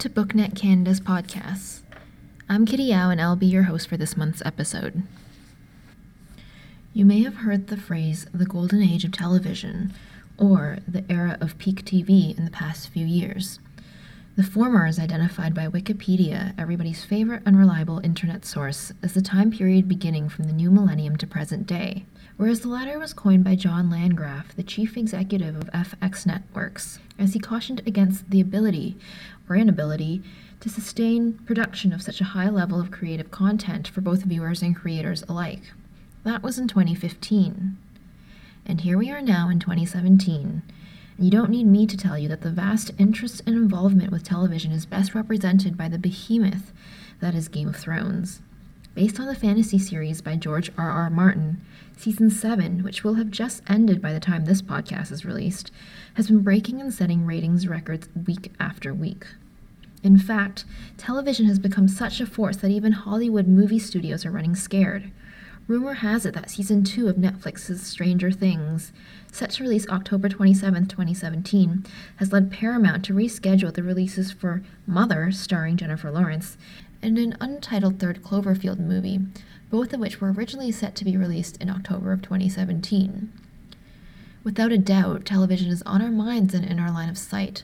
to BookNet Canada's podcasts. I'm Kitty Yao, and I'll be your host for this month's episode. You may have heard the phrase the golden age of television or the era of peak TV in the past few years. The former is identified by Wikipedia, everybody's favorite unreliable internet source, as the time period beginning from the new millennium to present day, whereas the latter was coined by John Landgraf, the chief executive of FX Networks, as he cautioned against the ability or inability to sustain production of such a high level of creative content for both viewers and creators alike. That was in 2015. And here we are now in 2017 you don't need me to tell you that the vast interest and involvement with television is best represented by the behemoth that is Game of Thrones. Based on the fantasy series by George R. R. Martin, season 7, which will have just ended by the time this podcast is released, has been breaking and setting ratings records week after week. In fact, television has become such a force that even Hollywood movie studios are running scared. Rumor has it that season 2 of Netflix's Stranger Things set to release October 27, 2017, has led Paramount to reschedule the releases for Mother, starring Jennifer Lawrence, and an untitled third Cloverfield movie, both of which were originally set to be released in October of 2017. Without a doubt, television is on our minds and in our line of sight,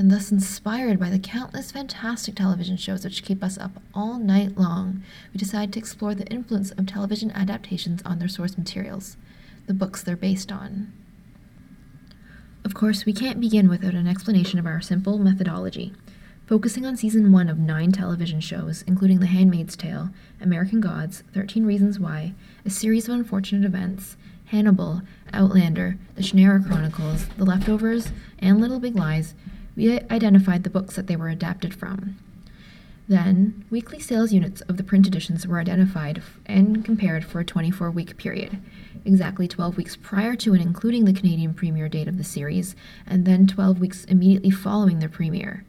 and thus inspired by the countless fantastic television shows which keep us up all night long, we decide to explore the influence of television adaptations on their source materials the books they're based on. Of course, we can't begin without an explanation of our simple methodology, focusing on season one of nine television shows, including The Handmaid's Tale, American Gods, 13 Reasons Why, A Series of Unfortunate Events, Hannibal, Outlander, The Shannara Chronicles, The Leftovers, and Little Big Lies, we identified the books that they were adapted from. Then, weekly sales units of the print editions were identified and compared for a 24 week period, exactly 12 weeks prior to and including the Canadian premiere date of the series, and then 12 weeks immediately following the premiere.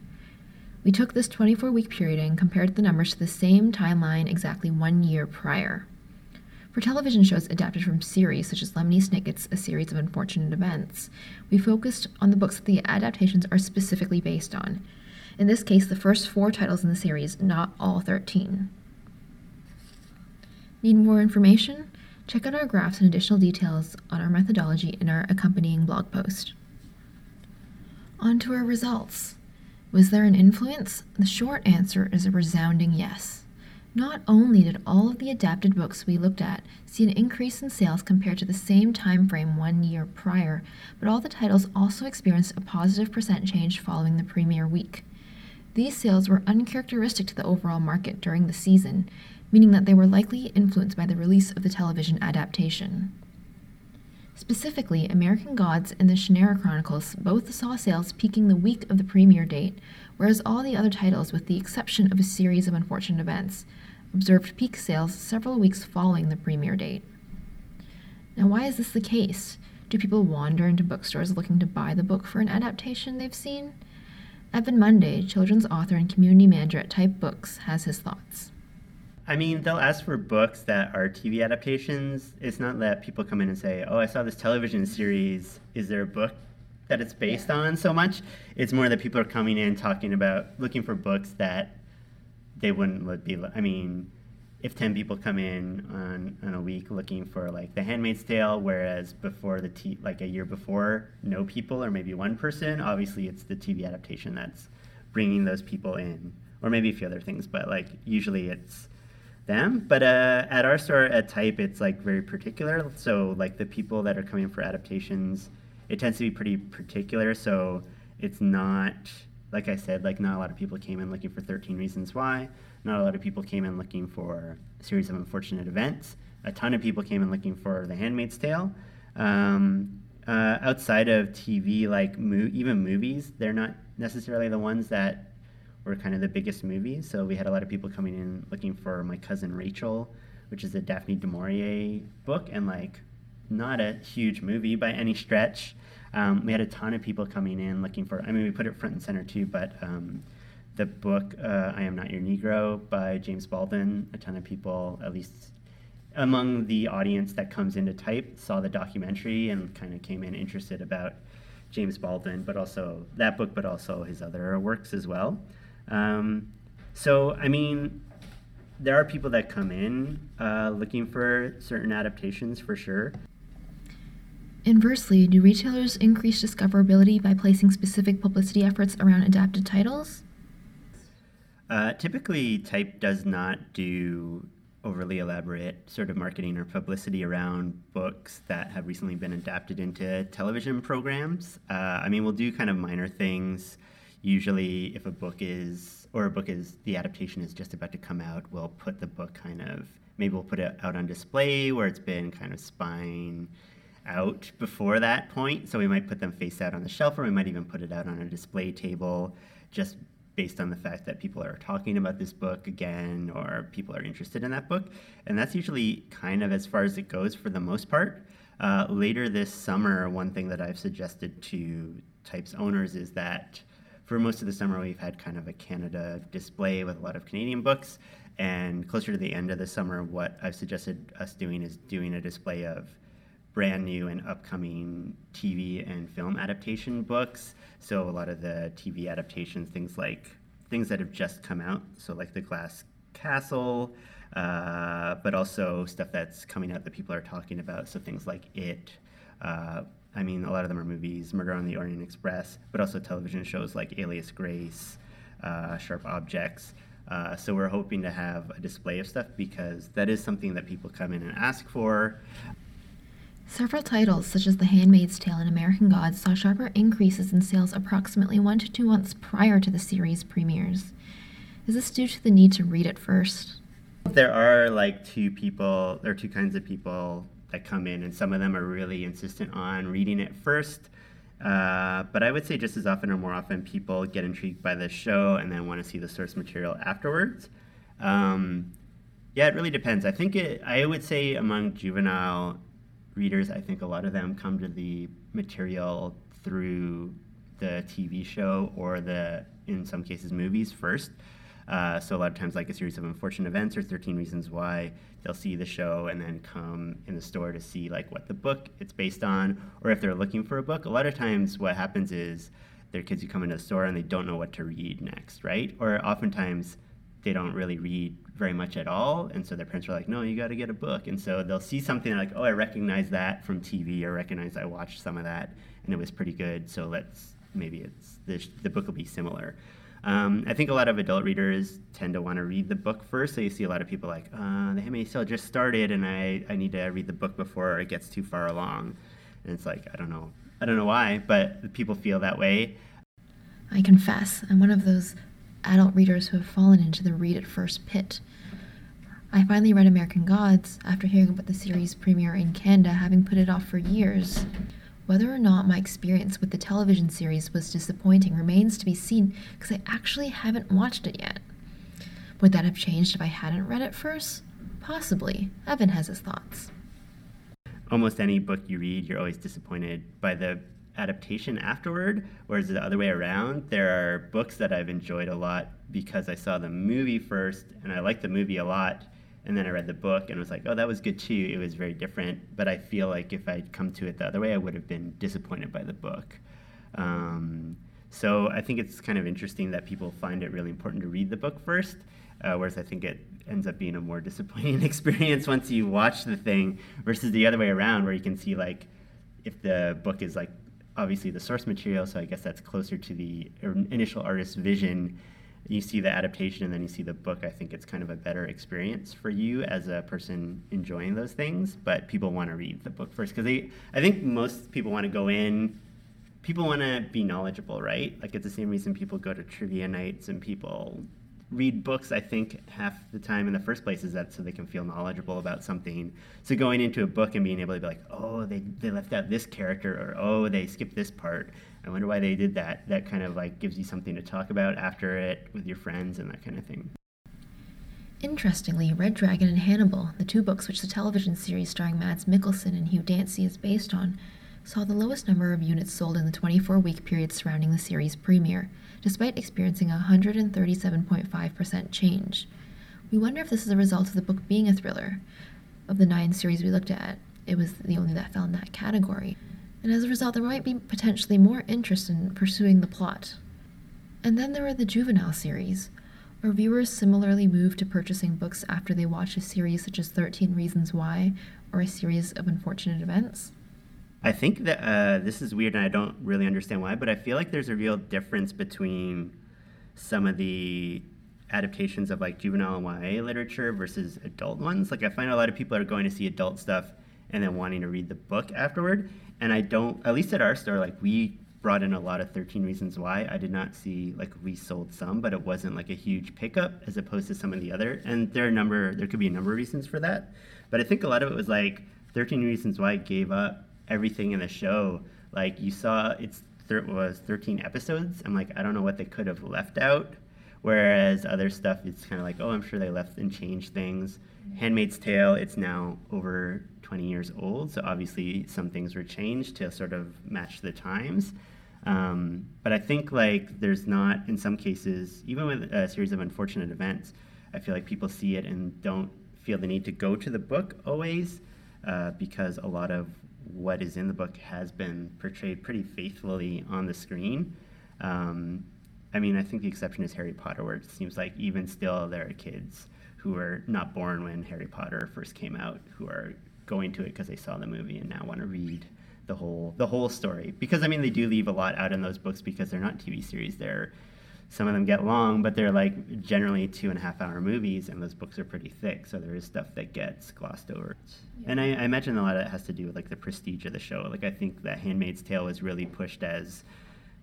We took this 24 week period and compared the numbers to the same timeline exactly one year prior. For television shows adapted from series such as Lemony Snicket's A Series of Unfortunate Events, we focused on the books that the adaptations are specifically based on, in this case, the first four titles in the series, not all 13. Need more information? Check out our graphs and additional details on our methodology in our accompanying blog post. On to our results. Was there an influence? The short answer is a resounding yes. Not only did all of the adapted books we looked at see an increase in sales compared to the same time frame one year prior, but all the titles also experienced a positive percent change following the premiere week. These sales were uncharacteristic to the overall market during the season, meaning that they were likely influenced by the release of the television adaptation. Specifically, American Gods and the Shannara Chronicles both saw sales peaking the week of the premiere date, whereas all the other titles, with the exception of a series of unfortunate events, observed peak sales several weeks following the premiere date. Now, why is this the case? Do people wander into bookstores looking to buy the book for an adaptation they've seen? Evan Munday, children's author and community manager at Type Books, has his thoughts. I mean, they'll ask for books that are TV adaptations. It's not that people come in and say, "Oh, I saw this television series. Is there a book that it's based yeah. on?" So much. It's more that people are coming in talking about looking for books that they wouldn't be. I mean, if 10 people come in on, on a week looking for like the handmaid's tale whereas before the t like a year before no people or maybe one person obviously it's the tv adaptation that's bringing those people in or maybe a few other things but like usually it's them but uh, at our store at type it's like very particular so like the people that are coming for adaptations it tends to be pretty particular so it's not like i said like not a lot of people came in looking for 13 reasons why not a lot of people came in looking for a series of unfortunate events. A ton of people came in looking for The Handmaid's Tale. Um, uh, outside of TV, like mo- even movies, they're not necessarily the ones that were kind of the biggest movies. So we had a lot of people coming in looking for My Cousin Rachel, which is a Daphne du Maurier book, and like not a huge movie by any stretch. Um, we had a ton of people coming in looking for. I mean, we put it front and center too, but um, the book uh, I Am Not Your Negro by James Baldwin. A ton of people, at least among the audience that comes into type, saw the documentary and kind of came in interested about James Baldwin, but also that book, but also his other works as well. Um, so, I mean, there are people that come in uh, looking for certain adaptations for sure. Inversely, do retailers increase discoverability by placing specific publicity efforts around adapted titles? Uh, typically, Type does not do overly elaborate sort of marketing or publicity around books that have recently been adapted into television programs. Uh, I mean, we'll do kind of minor things. Usually, if a book is, or a book is, the adaptation is just about to come out, we'll put the book kind of, maybe we'll put it out on display where it's been kind of spine out before that point. So we might put them face out on the shelf, or we might even put it out on a display table, just based on the fact that people are talking about this book again, or people are interested in that book. And that's usually kind of as far as it goes for the most part. Uh, later this summer, one thing that I've suggested to Types owners is that for most of the summer, we've had kind of a Canada display with a lot of Canadian books. And closer to the end of the summer, what I've suggested us doing is doing a display of brand new and upcoming TV and film adaptation books. So a lot of the TV adaptations, things like things that have just come out, so like The Glass Castle, uh, but also stuff that's coming out that people are talking about. So things like It. Uh, I mean, a lot of them are movies, Murder on the Orient Express, but also television shows like Alias Grace, uh, Sharp Objects. Uh, so we're hoping to have a display of stuff because that is something that people come in and ask for. Several titles, such as The Handmaid's Tale and American Gods, saw sharper increases in sales approximately one to two months prior to the series premieres. Is this due to the need to read it first? There are like two people, there are two kinds of people that come in, and some of them are really insistent on reading it first. Uh, but I would say just as often or more often, people get intrigued by the show and then want to see the source material afterwards. Um, yeah, it really depends. I think it. I would say among juvenile readers, I think a lot of them come to the material through the TV show or the, in some cases, movies first. Uh, so a lot of times, like a series of unfortunate events or 13 Reasons Why, they'll see the show and then come in the store to see like what the book it's based on, or if they're looking for a book. A lot of times, what happens is their kids who come into the store and they don't know what to read next, right? Or oftentimes they don't really read very much at all. And so their parents are like, no, you got to get a book. And so they'll see something like, oh, I recognize that from TV or recognize I watched some of that and it was pretty good. So let's maybe it's the book will be similar. Um, I think a lot of adult readers tend to want to read the book first. So you see a lot of people like, uh, the Tale just started and I, I need to read the book before it gets too far along. And it's like, I don't know. I don't know why, but people feel that way. I confess, I'm one of those adult readers who have fallen into the read it first pit. I finally read American Gods after hearing about the series premiere in Canada, having put it off for years. Whether or not my experience with the television series was disappointing remains to be seen because I actually haven't watched it yet. Would that have changed if I hadn't read it first? Possibly. Evan has his thoughts. Almost any book you read, you're always disappointed by the adaptation afterward, whereas the other way around, there are books that I've enjoyed a lot because I saw the movie first and I liked the movie a lot. And then I read the book and was like, oh, that was good too. It was very different. But I feel like if I'd come to it the other way, I would have been disappointed by the book. Um, so I think it's kind of interesting that people find it really important to read the book first, uh, whereas I think it ends up being a more disappointing experience once you watch the thing versus the other way around, where you can see like if the book is like obviously the source material, so I guess that's closer to the initial artist's vision. You see the adaptation and then you see the book. I think it's kind of a better experience for you as a person enjoying those things. But people want to read the book first because they. I think most people want to go in. People want to be knowledgeable, right? Like it's the same reason people go to trivia nights and people read books, I think, half the time in the first place is that so they can feel knowledgeable about something. So going into a book and being able to be like, oh, they, they left out this character, or oh, they skipped this part. I wonder why they did that. That kind of like gives you something to talk about after it with your friends and that kind of thing. Interestingly, Red Dragon and Hannibal, the two books which the television series starring Mads Mikkelsen and Hugh Dancy is based on, saw the lowest number of units sold in the 24 week period surrounding the series premiere despite experiencing a 137.5% change. We wonder if this is a result of the book being a thriller. Of the nine series we looked at, it was the only that fell in that category. And as a result, there might be potentially more interest in pursuing the plot. And then there are the juvenile series. Are viewers similarly moved to purchasing books after they watch a series such as 13 Reasons Why or a series of unfortunate events? I think that uh, this is weird and I don't really understand why, but I feel like there's a real difference between some of the adaptations of like juvenile YA literature versus adult ones. Like I find a lot of people are going to see adult stuff and then wanting to read the book afterward. And I don't, at least at our store, like we brought in a lot of 13 Reasons Why. I did not see, like, we sold some, but it wasn't like a huge pickup as opposed to some of the other. And there are a number, there could be a number of reasons for that. But I think a lot of it was like 13 Reasons Why gave up everything in the show. Like, you saw it's thir- was 13 episodes. I'm like, I don't know what they could have left out. Whereas other stuff, it's kind of like, oh, I'm sure they left and changed things. Handmaid's Tale, it's now over 20 years old, so obviously some things were changed to sort of match the times. Um, but I think like there's not, in some cases, even with a series of unfortunate events, I feel like people see it and don't feel the need to go to the book always, uh, because a lot of what is in the book has been portrayed pretty faithfully on the screen. Um, I mean, I think the exception is Harry Potter, where it seems like even still there are kids who were not born when Harry Potter first came out who are going to it because they saw the movie and now want to read the whole the whole story. Because I mean, they do leave a lot out in those books because they're not TV series. They're some of them get long, but they're like generally two and a half hour movies, and those books are pretty thick. So there is stuff that gets glossed over. Yeah. And I, I, imagine a lot of it has to do with like the prestige of the show. Like I think that *Handmaid's Tale* was really pushed as,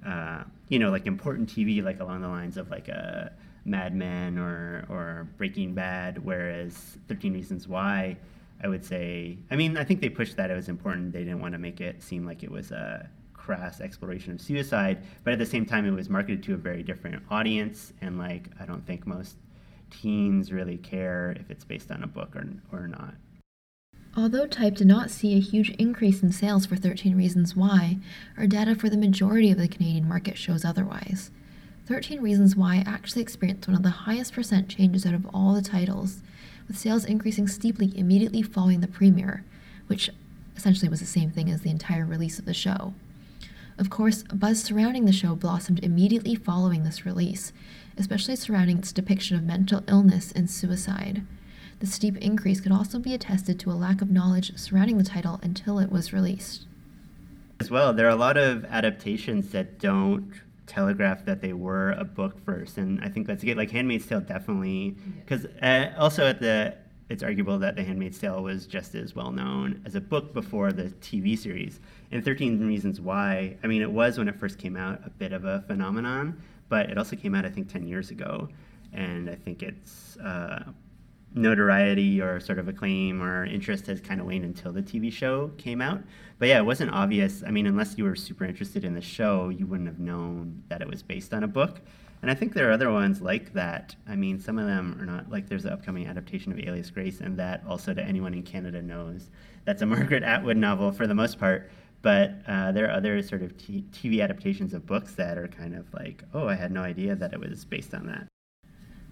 uh, you know, like important TV, like along the lines of like a Mad Men or or Breaking Bad, whereas *13 Reasons Why* I would say, I mean, I think they pushed that it was important. They didn't want to make it seem like it was a crass exploration of suicide, but at the same time, it was marketed to a very different audience. And like, I don't think most teens really care if it's based on a book or, or not. Although Type did not see a huge increase in sales for 13 Reasons Why, our data for the majority of the Canadian market shows otherwise. 13 Reasons Why actually experienced one of the highest percent changes out of all the titles, with sales increasing steeply immediately following the premiere, which essentially was the same thing as the entire release of the show. Of course, buzz surrounding the show blossomed immediately following this release, especially surrounding its depiction of mental illness and suicide. The steep increase could also be attested to a lack of knowledge surrounding the title until it was released. As well, there are a lot of adaptations that don't telegraph that they were a book first, and I think that's a good. Like *Handmaid's Tale* definitely, because uh, also at the it's arguable that *The Handmaid's Tale* was just as well known as a book before the TV series. And *13 Reasons Why*, I mean, it was when it first came out a bit of a phenomenon, but it also came out I think 10 years ago, and I think it's. Uh, notoriety or sort of acclaim or interest has kind of waned until the TV show came out. But yeah, it wasn't obvious. I mean, unless you were super interested in the show, you wouldn't have known that it was based on a book. And I think there are other ones like that. I mean, some of them are not like there's an upcoming adaptation of Alias Grace, and that also to anyone in Canada knows that's a Margaret Atwood novel for the most part. But uh, there are other sort of t- TV adaptations of books that are kind of like, oh, I had no idea that it was based on that.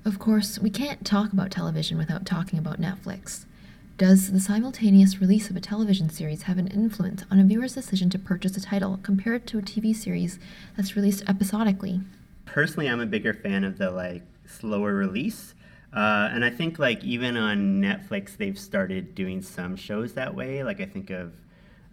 Of course, we can't talk about television without talking about Netflix. Does the simultaneous release of a television series have an influence on a viewer's decision to purchase a title compared to a TV series that's released episodically? Personally, I'm a bigger fan of the like slower release. Uh, and I think like even on Netflix, they've started doing some shows that way. Like I think of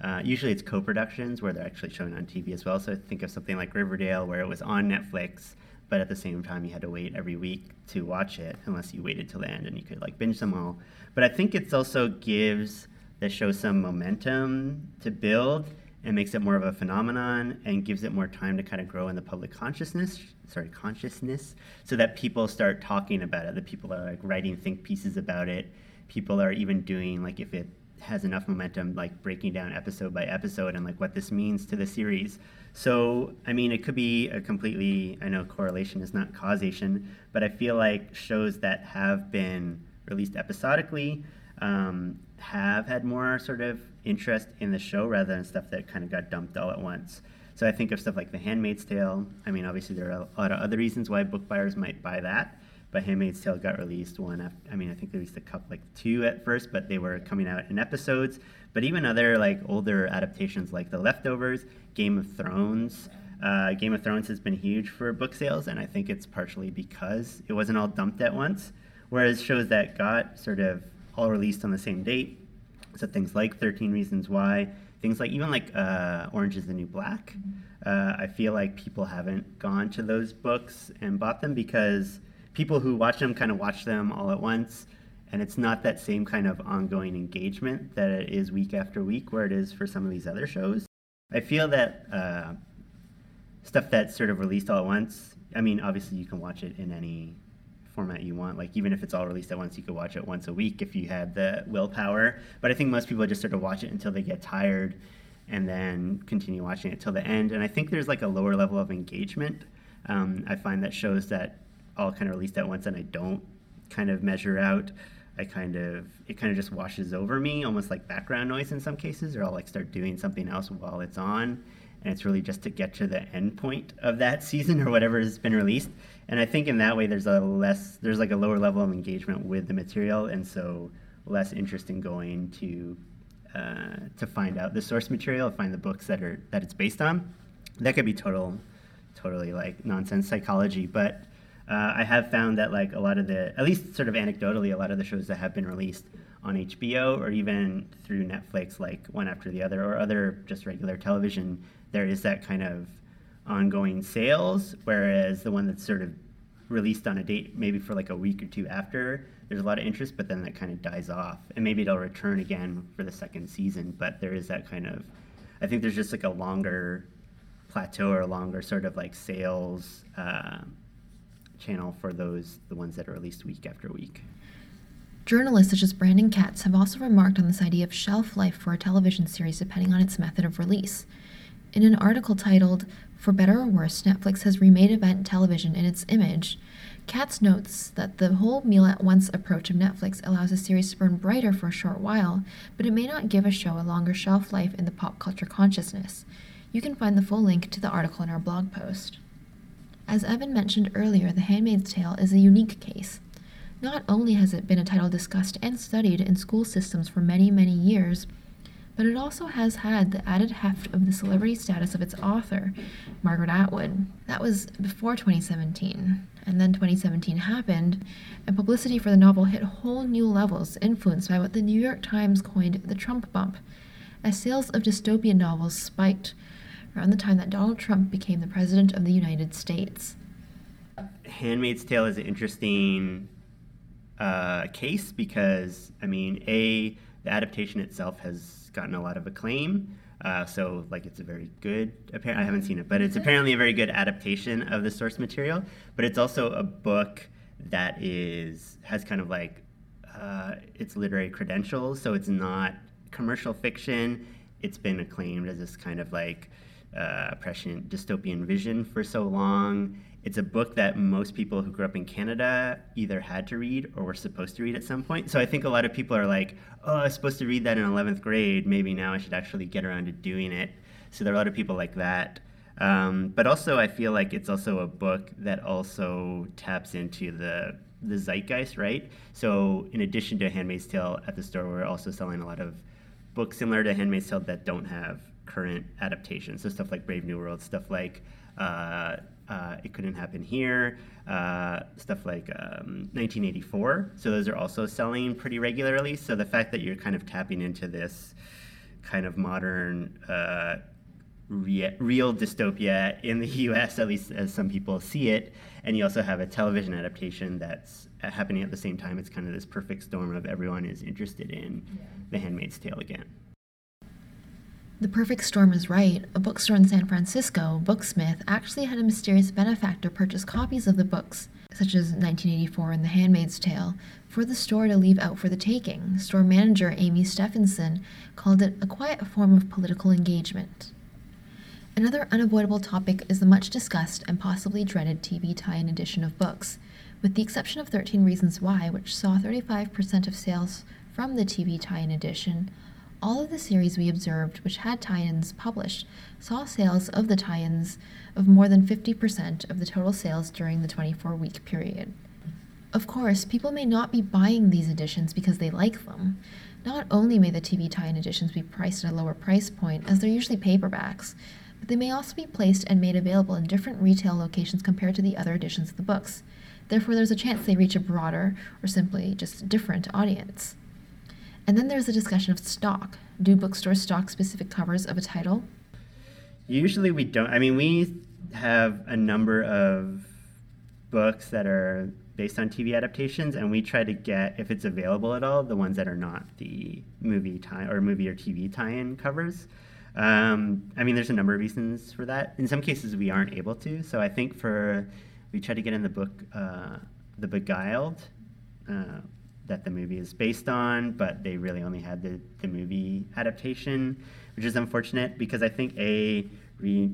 uh, usually it's co-productions where they're actually showing on TV as well. So I think of something like Riverdale where it was on Netflix but at the same time you had to wait every week to watch it unless you waited till the end and you could like binge them all. But i think it also gives the show some momentum to build and makes it more of a phenomenon and gives it more time to kind of grow in the public consciousness sorry consciousness so that people start talking about it. That people are like writing think pieces about it. People are even doing like if it has enough momentum like breaking down episode by episode and like what this means to the series so, I mean, it could be a completely, I know correlation is not causation, but I feel like shows that have been released episodically um, have had more sort of interest in the show rather than stuff that kind of got dumped all at once. So I think of stuff like The Handmaid's Tale. I mean, obviously, there are a lot of other reasons why book buyers might buy that. But Handmaid's Tale got released one after, I mean, I think they released a couple, like two at first, but they were coming out in episodes. But even other like older adaptations like The Leftovers, Game of Thrones, Uh, Game of Thrones has been huge for book sales, and I think it's partially because it wasn't all dumped at once. Whereas shows that got sort of all released on the same date, so things like 13 Reasons Why, things like even like uh, Orange is the New Black, uh, I feel like people haven't gone to those books and bought them because people who watch them kind of watch them all at once and it's not that same kind of ongoing engagement that it is week after week where it is for some of these other shows. I feel that uh, stuff that's sort of released all at once i mean obviously you can watch it in any format you want like even if it's all released at once you could watch it once a week if you had the willpower. But i think most people just sort of watch it until they get tired and then continue watching it till the end. And i think there's like a lower level of engagement. Um, i find that shows that all kind of released at once and i don't kind of measure out I kind of it kind of just washes over me, almost like background noise in some cases, or I'll like start doing something else while it's on, and it's really just to get to the end point of that season or whatever has been released. And I think in that way, there's a less there's like a lower level of engagement with the material, and so less interest in going to uh, to find out the source material, find the books that are that it's based on. That could be total, totally like nonsense psychology, but uh, I have found that like a lot of the, at least sort of anecdotally, a lot of the shows that have been released on HBO or even through Netflix, like one after the other, or other just regular television, there is that kind of ongoing sales. Whereas the one that's sort of released on a date, maybe for like a week or two after, there's a lot of interest, but then that kind of dies off, and maybe it'll return again for the second season. But there is that kind of, I think there's just like a longer plateau or a longer sort of like sales. Uh, channel for those, the ones that are released week after week. Journalists such as Brandon Katz have also remarked on this idea of shelf life for a television series depending on its method of release. In an article titled, For Better or Worse, Netflix has remade event television in its image, Katz notes that the whole meal at once approach of Netflix allows a series to burn brighter for a short while, but it may not give a show a longer shelf life in the pop culture consciousness. You can find the full link to the article in our blog post. As Evan mentioned earlier, The Handmaid's Tale is a unique case. Not only has it been a title discussed and studied in school systems for many, many years, but it also has had the added heft of the celebrity status of its author, Margaret Atwood. That was before 2017. And then 2017 happened, and publicity for the novel hit whole new levels, influenced by what the New York Times coined the Trump bump, as sales of dystopian novels spiked around the time that Donald Trump became the President of the United States. Handmaid's Tale is an interesting uh, case because, I mean, A, the adaptation itself has gotten a lot of acclaim. Uh, so, like, it's a very good. I haven't seen it, but it's apparently a very good adaptation of the source material. But it's also a book that is has kind of like uh, its literary credentials. So it's not commercial fiction. It's been acclaimed as this kind of like uh, prescient dystopian vision for so long. It's a book that most people who grew up in Canada either had to read or were supposed to read at some point. So I think a lot of people are like, oh, I was supposed to read that in 11th grade. Maybe now I should actually get around to doing it. So there are a lot of people like that. Um, but also, I feel like it's also a book that also taps into the the zeitgeist, right? So in addition to Handmaid's Tale at the store, we're also selling a lot of books similar to Handmaid's Tale that don't have current adaptations. So stuff like Brave New World, stuff like uh, uh, It Couldn't Happen Here, uh, stuff like um, 1984. So those are also selling pretty regularly. So the fact that you're kind of tapping into this kind of modern uh, re- real dystopia in the US, at least as some people see it, and you also have a television adaptation that's happening at the same time. It's kind of this perfect storm of everyone is interested in yeah. The Handmaid's Tale again. The perfect storm is right. A bookstore in San Francisco, Booksmith, actually had a mysterious benefactor purchase copies of the books, such as 1984 and The Handmaid's Tale, for the store to leave out for the taking. Store manager Amy Stephenson called it a quiet form of political engagement. Another unavoidable topic is the much discussed and possibly dreaded TV tie in edition of books. With the exception of 13 Reasons Why, which saw 35% of sales from the TV tie in edition, all of the series we observed which had tie-ins published saw sales of the tie-ins of more than 50% of the total sales during the 24-week period. Of course, people may not be buying these editions because they like them. Not only may the TV tie-in editions be priced at a lower price point, as they're usually paperbacks, but they may also be placed and made available in different retail locations compared to the other editions of the books. Therefore, there's a chance they reach a broader or simply just different audience. And then there's a discussion of stock. Do bookstores stock specific covers of a title? Usually we don't. I mean, we have a number of books that are based on TV adaptations, and we try to get, if it's available at all, the ones that are not the movie tie or movie or TV tie-in covers. Um, I mean, there's a number of reasons for that. In some cases, we aren't able to. So I think for we try to get in the book, uh, The Beguiled, uh, that the movie is based on, but they really only had the, the movie adaptation, which is unfortunate because I think a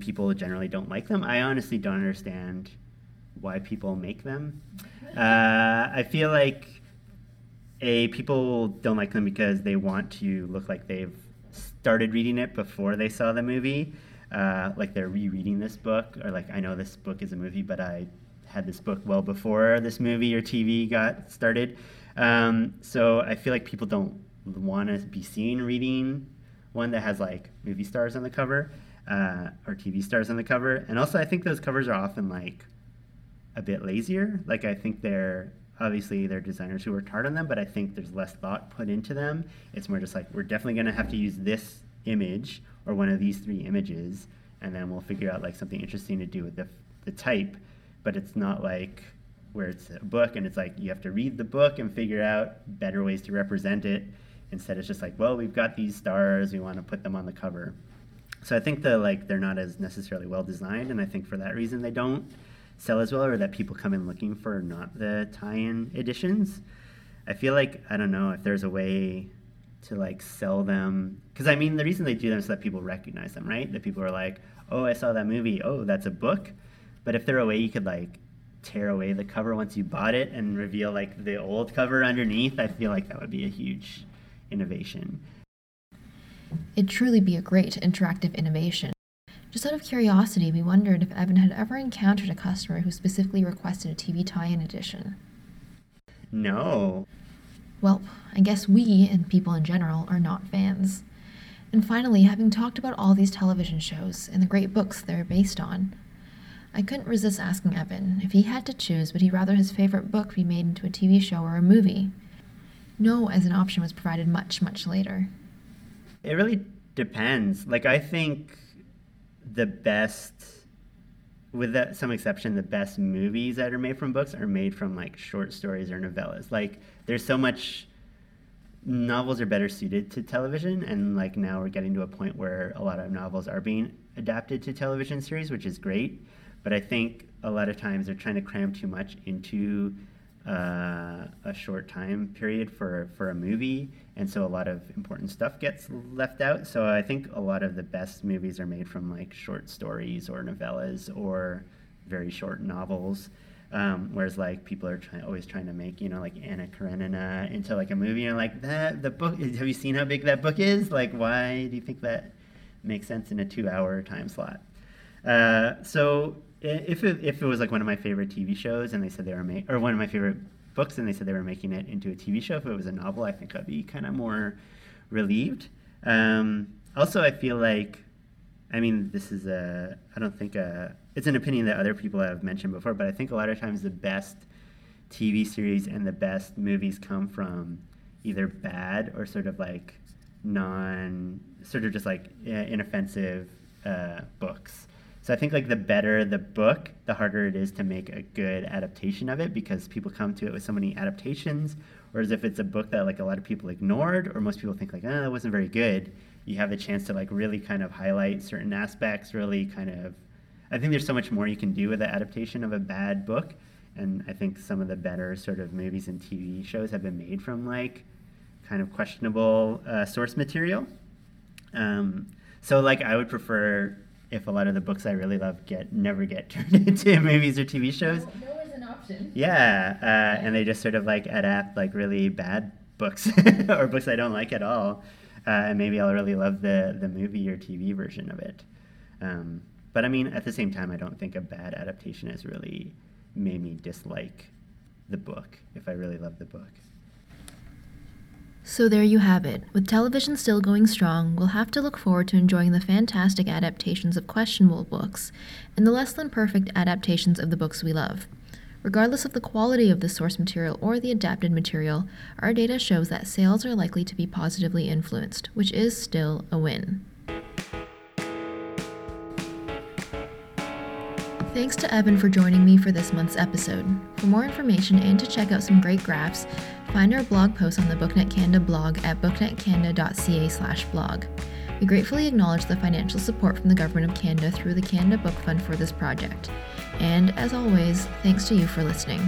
people generally don't like them. I honestly don't understand why people make them. Uh, I feel like a people don't like them because they want to look like they've started reading it before they saw the movie. Uh, like they're rereading this book, or like I know this book is a movie, but I had this book well before this movie or TV got started. Um, so I feel like people don't want to be seen reading one that has like movie stars on the cover uh, or TV stars on the cover. And also, I think those covers are often like a bit lazier. Like I think they're obviously they're designers who worked hard on them, but I think there's less thought put into them. It's more just like we're definitely going to have to use this image or one of these three images, and then we'll figure out like something interesting to do with the the type. But it's not like where it's a book and it's like you have to read the book and figure out better ways to represent it. Instead, it's just like, well, we've got these stars, we want to put them on the cover. So I think the like they're not as necessarily well designed, and I think for that reason they don't sell as well, or that people come in looking for not the tie-in editions. I feel like I don't know if there's a way to like sell them because I mean the reason they do them is so that people recognize them, right? That people are like, oh, I saw that movie. Oh, that's a book. But if there a way you could like tear away the cover once you bought it and reveal like the old cover underneath, I feel like that would be a huge innovation. It'd truly be a great interactive innovation. Just out of curiosity, we wondered if Evan had ever encountered a customer who specifically requested a TV tie in edition. No. Well, I guess we, and people in general, are not fans. And finally, having talked about all these television shows and the great books they're based on, I couldn't resist asking Evan if he had to choose, would he rather his favorite book be made into a TV show or a movie? No, as an option was provided much, much later. It really depends. Like, I think the best, with that, some exception, the best movies that are made from books are made from like short stories or novellas. Like, there's so much. Novels are better suited to television, and like now we're getting to a point where a lot of novels are being adapted to television series, which is great. But I think a lot of times they're trying to cram too much into uh, a short time period for, for a movie, and so a lot of important stuff gets left out. So I think a lot of the best movies are made from like short stories or novellas or very short novels. Um, whereas like people are trying, always trying to make you know like Anna Karenina into like a movie, and like that the book. Have you seen how big that book is? Like, why do you think that makes sense in a two-hour time slot? Uh, so if it, if it was like one of my favorite TV shows and they said they were making, or one of my favorite books and they said they were making it into a TV show, if it was a novel, I think I'd be kind of more relieved. Um, also, I feel like, I mean, this is a, I don't think a, it's an opinion that other people have mentioned before, but I think a lot of times the best TV series and the best movies come from either bad or sort of like non, sort of just like inoffensive uh, books. So I think like the better the book, the harder it is to make a good adaptation of it because people come to it with so many adaptations. Whereas if it's a book that like a lot of people ignored or most people think like, oh, that wasn't very good, you have the chance to like really kind of highlight certain aspects, really kind of I think there's so much more you can do with the adaptation of a bad book. And I think some of the better sort of movies and TV shows have been made from like kind of questionable uh, source material. Um, so like I would prefer if a lot of the books I really love get never get turned into movies or TV shows. No, no is an option. Yeah, uh, and they just sort of like adapt like really bad books or books I don't like at all, uh, and maybe I'll really love the the movie or TV version of it. Um, but I mean, at the same time, I don't think a bad adaptation has really made me dislike the book if I really love the book. So there you have it. With television still going strong, we'll have to look forward to enjoying the fantastic adaptations of questionable books and the less than perfect adaptations of the books we love. Regardless of the quality of the source material or the adapted material, our data shows that sales are likely to be positively influenced, which is still a win. Thanks to Evan for joining me for this month's episode. For more information and to check out some great graphs, find our blog post on the BookNet Canada blog at booknetcanada.ca/blog. We gratefully acknowledge the financial support from the Government of Canada through the Canada Book Fund for this project. And as always, thanks to you for listening.